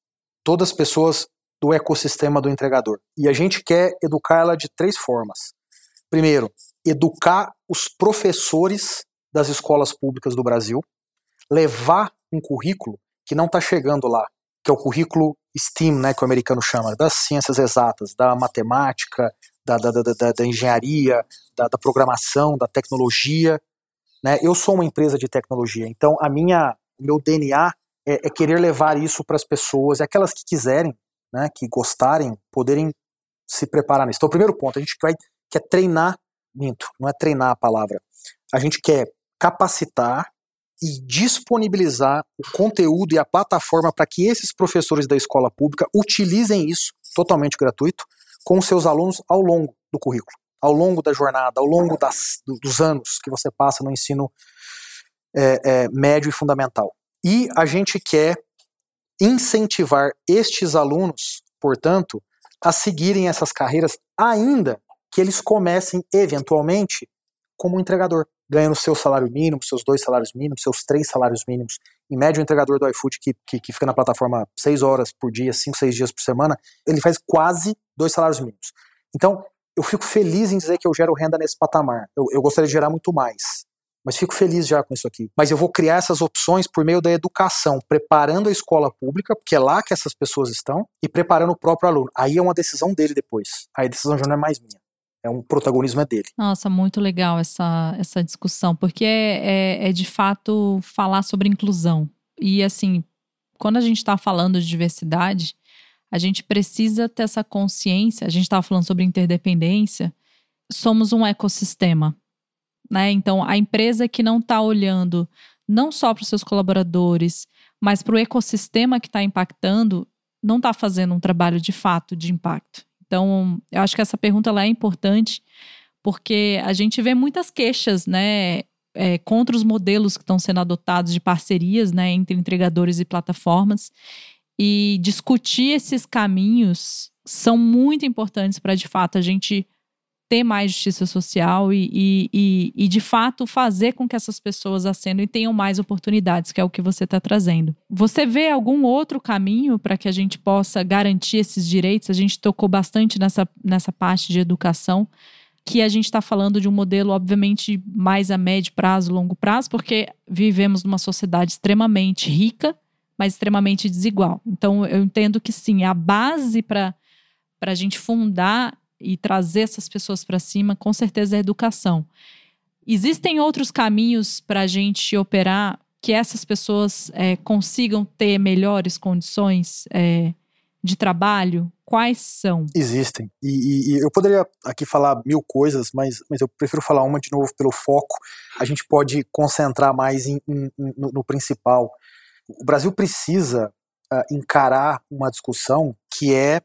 Todas pessoas do ecossistema do entregador. E a gente quer educar ela de três formas. Primeiro, educar os professores das escolas públicas do Brasil, levar um currículo que não está chegando lá, que é o currículo STEAM, né, que o americano chama, das ciências exatas, da matemática, da, da, da, da engenharia, da, da, programação, da tecnologia. Né? Eu sou uma empresa de tecnologia, então a minha, meu DNA é, é querer levar isso para as pessoas, é aquelas que quiserem, né, que gostarem, poderem se preparar nisso. Então, o primeiro ponto, a gente vai, quer treinar, minto, não é treinar a palavra, a gente quer capacitar e disponibilizar o conteúdo e a plataforma para que esses professores da escola pública utilizem isso totalmente gratuito com seus alunos ao longo do currículo, ao longo da jornada, ao longo das, dos anos que você passa no ensino é, é, médio e fundamental. E a gente quer incentivar estes alunos, portanto, a seguirem essas carreiras, ainda que eles comecem eventualmente como entregador, ganhando seu salário mínimo, seus dois salários mínimos, seus três salários mínimos. Em média, o entregador do iFood, que, que, que fica na plataforma seis horas por dia, cinco, seis dias por semana, ele faz quase dois salários mínimos. Então, eu fico feliz em dizer que eu gero renda nesse patamar. Eu, eu gostaria de gerar muito mais. mas fico feliz já com isso aqui. Mas eu vou criar essas opções por meio da educação, preparando a escola pública, porque é lá que essas pessoas estão, e preparando o próprio aluno. Aí é uma decisão dele depois. Aí a decisão já não é mais minha. É um protagonismo é dele. Nossa, muito legal essa, essa discussão, porque é, é, é de fato falar sobre inclusão. E assim, quando a gente está falando de diversidade, a gente precisa ter essa consciência. A gente estava falando sobre interdependência. Somos um ecossistema. Né? Então, a empresa que não está olhando não só para os seus colaboradores, mas para o ecossistema que está impactando, não está fazendo um trabalho de fato de impacto. Então, eu acho que essa pergunta é importante, porque a gente vê muitas queixas, né, é, contra os modelos que estão sendo adotados de parcerias, né, entre entregadores e plataformas, e discutir esses caminhos são muito importantes para, de fato, a gente ter mais justiça social e, e, e, e, de fato, fazer com que essas pessoas ascendam e tenham mais oportunidades, que é o que você está trazendo. Você vê algum outro caminho para que a gente possa garantir esses direitos? A gente tocou bastante nessa, nessa parte de educação, que a gente está falando de um modelo, obviamente, mais a médio prazo, longo prazo, porque vivemos numa sociedade extremamente rica, mas extremamente desigual. Então, eu entendo que sim, a base para a gente fundar e trazer essas pessoas para cima, com certeza é a educação. Existem outros caminhos para a gente operar que essas pessoas é, consigam ter melhores condições é, de trabalho? Quais são? Existem. E, e, e, eu poderia aqui falar mil coisas, mas, mas eu prefiro falar uma de novo pelo foco. A gente pode concentrar mais em, em, no, no, principal. O Brasil precisa uh, encarar uma discussão que é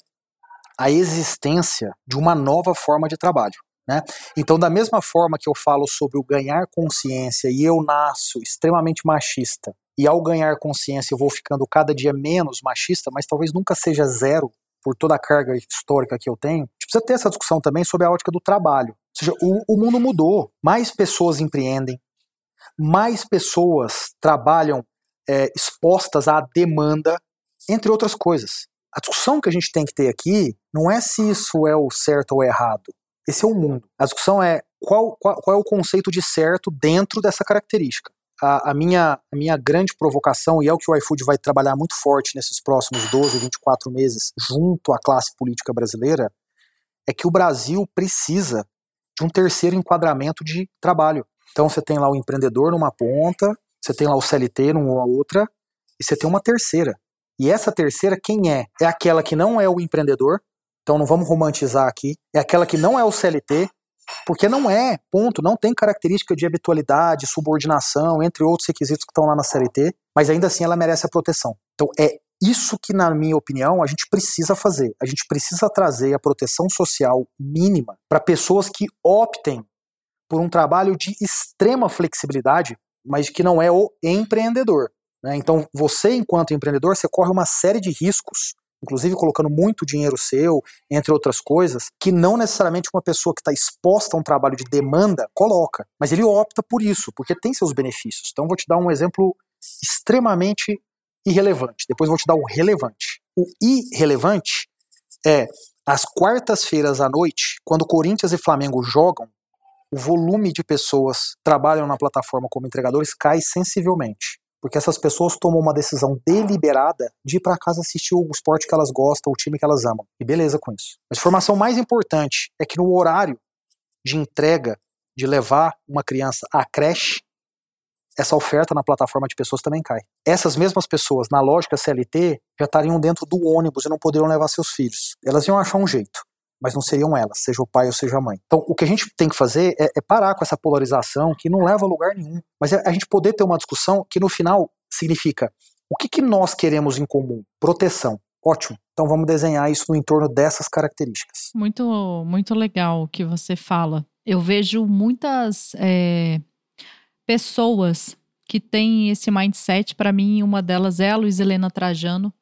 a existência de uma nova forma de trabalho. Né? Então, da mesma forma que eu falo sobre o ganhar consciência e eu nasço extremamente machista, e ao ganhar consciência eu vou ficando cada dia menos machista, mas talvez nunca seja zero por toda a carga histórica que eu tenho, a gente precisa ter essa discussão também sobre a ótica do trabalho. Ou seja, o, o mundo mudou, mais pessoas empreendem, mais pessoas trabalham é, expostas à demanda, entre outras coisas. A discussão que a gente tem que ter aqui não é se isso é o certo ou errado. Esse é o mundo. A discussão é qual, qual, qual é o conceito de certo dentro dessa característica. A, a, minha, a minha grande provocação, e é o que o iFood vai trabalhar muito forte nesses próximos 12, 24 meses, junto à classe política brasileira, é que o Brasil precisa de um terceiro enquadramento de trabalho. Então você tem lá o empreendedor numa ponta, você tem lá o CLT numa outra, e você tem uma terceira, e essa terceira, quem é? É aquela que não é o empreendedor, então não vamos romantizar aqui, é aquela que não é o CLT, porque não é, ponto, não tem característica de habitualidade, subordinação, entre outros requisitos que estão lá na CLT, mas ainda assim ela merece a proteção. Então é isso que, na minha opinião, a gente precisa fazer. A gente precisa trazer a proteção social mínima para pessoas que optem por um trabalho de extrema flexibilidade, mas que não é o empreendedor. Né? Então, você, enquanto empreendedor, você corre uma série de riscos, inclusive colocando muito dinheiro seu, entre outras coisas, que não necessariamente uma pessoa que está exposta a um trabalho de demanda coloca. Mas ele opta por isso, porque tem seus benefícios. Então, vou te dar um exemplo extremamente irrelevante. Depois vou te dar o relevante. O irrelevante é às quartas-feiras à noite, quando Corinthians e Flamengo jogam, o volume de pessoas que trabalham na plataforma como entregadores cai sensivelmente. Porque essas pessoas tomam uma decisão deliberada de ir para casa assistir o esporte que elas gostam, o time que elas amam. E beleza com isso. Mas a informação mais importante é que no horário de entrega, de levar uma criança à creche, essa oferta na plataforma de pessoas também cai. Essas mesmas pessoas, na lógica CLT, já estariam dentro do ônibus e não poderiam levar seus filhos. Elas iam achar um jeito mas não seriam elas, seja o pai ou seja a mãe. Então, o que a gente tem que fazer é, é parar com essa polarização que não leva a lugar nenhum, mas é a gente poder ter uma discussão que no final significa o que, que nós queremos em comum? Proteção. Ótimo. Então vamos desenhar isso no entorno dessas características. Muito, muito legal o que você fala. Eu vejo muitas é, pessoas que têm esse mindset. Para mim, uma delas é a Luiz Helena Trajano.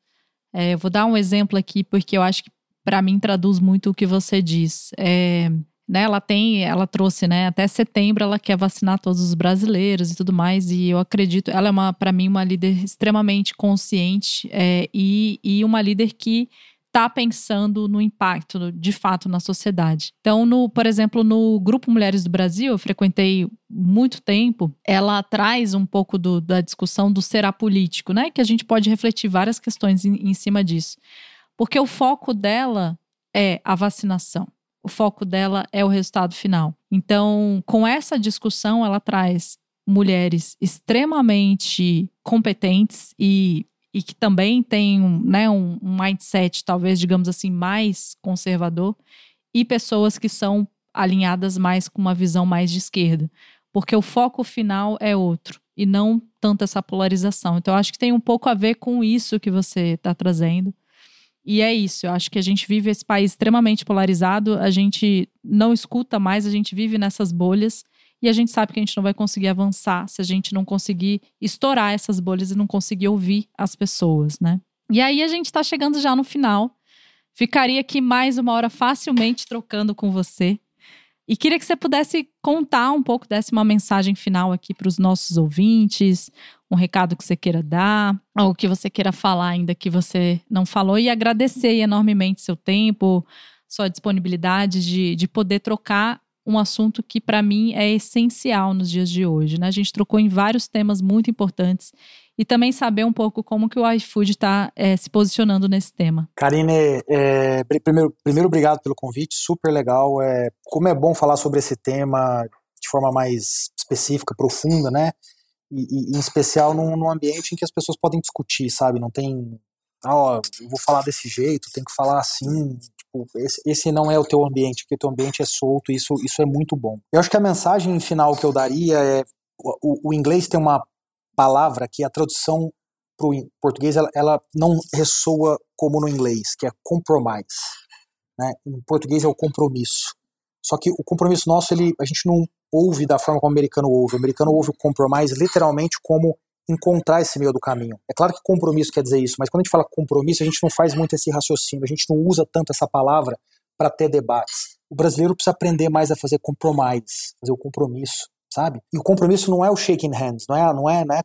É, vou dar um exemplo aqui, porque eu acho que para mim traduz muito o que você diz. É, né, ela tem, ela trouxe, né, até setembro ela quer vacinar todos os brasileiros e tudo mais, e eu acredito, ela é uma, para mim, uma líder extremamente consciente é, e, e uma líder que está pensando no impacto, de fato, na sociedade. Então, no, por exemplo, no Grupo Mulheres do Brasil, eu frequentei muito tempo, ela traz um pouco do, da discussão do ser apolítico, né? Que a gente pode refletir várias questões em, em cima disso. Porque o foco dela é a vacinação. O foco dela é o resultado final. Então, com essa discussão, ela traz mulheres extremamente competentes e e que também um, né, um, um mindset, talvez, digamos assim, mais conservador, e pessoas que são alinhadas mais com uma visão mais de esquerda. Porque o foco final é outro e não tanto essa polarização. Então, acho que tem um pouco a ver com isso que você está trazendo. E é isso, eu acho que a gente vive esse país extremamente polarizado, a gente não escuta mais, a gente vive nessas bolhas e a gente sabe que a gente não vai conseguir avançar se a gente não conseguir estourar essas bolhas e não conseguir ouvir as pessoas, né? E aí a gente está chegando já no final. Ficaria aqui mais uma hora facilmente trocando com você. E queria que você pudesse contar um pouco, desse uma mensagem final aqui para os nossos ouvintes, um recado que você queira dar, ou que você queira falar ainda que você não falou, e agradecer enormemente seu tempo, sua disponibilidade de, de poder trocar um assunto que para mim é essencial nos dias de hoje. Né? A gente trocou em vários temas muito importantes e também saber um pouco como que o iFood está é, se posicionando nesse tema. Karine, é, primeiro, primeiro obrigado pelo convite, super legal. É, como é bom falar sobre esse tema de forma mais específica, profunda, né? E, e em especial num, num, ambiente em que as pessoas podem discutir, sabe? Não tem, ah, ó, eu vou falar desse jeito, tem que falar assim, Tipo, esse, esse não é o teu ambiente, porque teu ambiente é solto, isso, isso é muito bom. Eu acho que a mensagem final que eu daria é: o, o inglês tem uma palavra que a tradução para o português ela, ela, não ressoa como no inglês, que é compromise. Né? Em português é o compromisso. Só que o compromisso nosso, ele, a gente não ouve da forma como o americano ouve. O americano ouve o compromise literalmente como encontrar esse meio do caminho. É claro que compromisso quer dizer isso, mas quando a gente fala compromisso, a gente não faz muito esse raciocínio, a gente não usa tanto essa palavra para ter debates. O brasileiro precisa aprender mais a fazer compromise, fazer o compromisso, sabe? E o compromisso não é o shaking hands, não é, não é, não é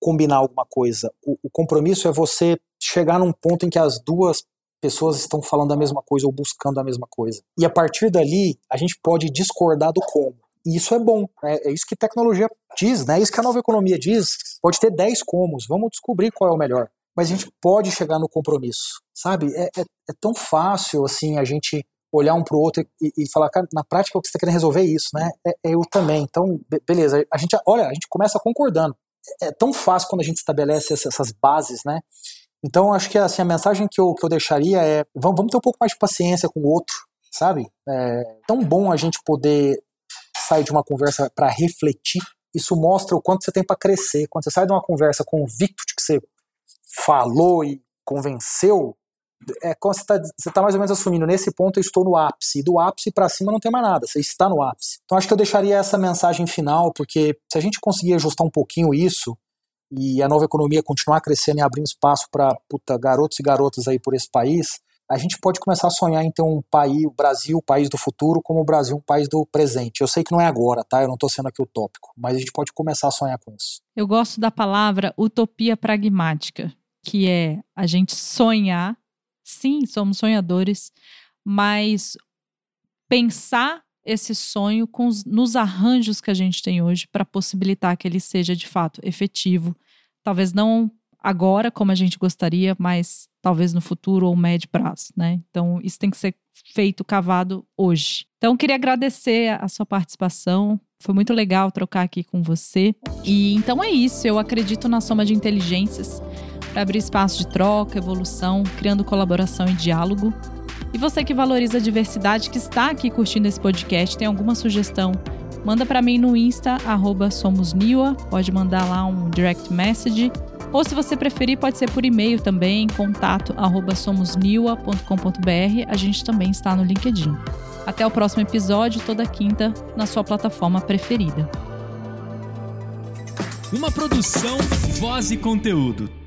combinar alguma coisa. O, o compromisso é você chegar num ponto em que as duas pessoas estão falando a mesma coisa ou buscando a mesma coisa. E a partir dali, a gente pode discordar do como. E isso é bom. É, é isso que tecnologia diz, né? É isso que a nova economia diz. Pode ter 10 comos, vamos descobrir qual é o melhor. Mas a gente pode chegar no compromisso, sabe? É, é, é tão fácil, assim, a gente olhar um para o outro e, e, falar, cara, na prática o que você está querendo resolver é isso, né? É, é, eu também. Então, beleza. A gente, olha, a gente começa concordando. É, é tão fácil quando a gente estabelece essas bases, né? Então, acho que assim, a mensagem que eu, que eu deixaria é: vamos, vamos ter um pouco mais de paciência com o outro, sabe? É tão bom a gente poder sai de uma conversa para refletir, isso mostra o quanto você tem para crescer. Quando você sai de uma conversa convicto de que você falou e convenceu, é você está tá mais ou menos assumindo, nesse ponto eu estou no ápice, do ápice para cima não tem mais nada, você está no ápice. Então acho que eu deixaria essa mensagem final, porque se a gente conseguir ajustar um pouquinho isso, e a nova economia continuar crescendo e abrindo espaço para garotos e garotas aí por esse país, a gente pode começar a sonhar em ter um país, o Brasil, o país do futuro, como o Brasil, um país do presente. Eu sei que não é agora, tá? Eu não estou sendo aqui utópico, mas a gente pode começar a sonhar com isso. Eu gosto da palavra utopia pragmática, que é a gente sonhar, sim, somos sonhadores, mas pensar esse sonho com os, nos arranjos que a gente tem hoje para possibilitar que ele seja de fato efetivo. Talvez não agora como a gente gostaria, mas talvez no futuro ou médio prazo, né? Então isso tem que ser feito cavado hoje. Então queria agradecer a sua participação. Foi muito legal trocar aqui com você. E então é isso, eu acredito na soma de inteligências para abrir espaço de troca, evolução, criando colaboração e diálogo. E você que valoriza a diversidade, que está aqui curtindo esse podcast, tem alguma sugestão? Manda para mim no Insta, @somosniwa. Pode mandar lá um direct message ou se você preferir, pode ser por e-mail também, contato somosniwa.com.br. A gente também está no LinkedIn. Até o próximo episódio, toda quinta, na sua plataforma preferida. Uma produção, voz e conteúdo.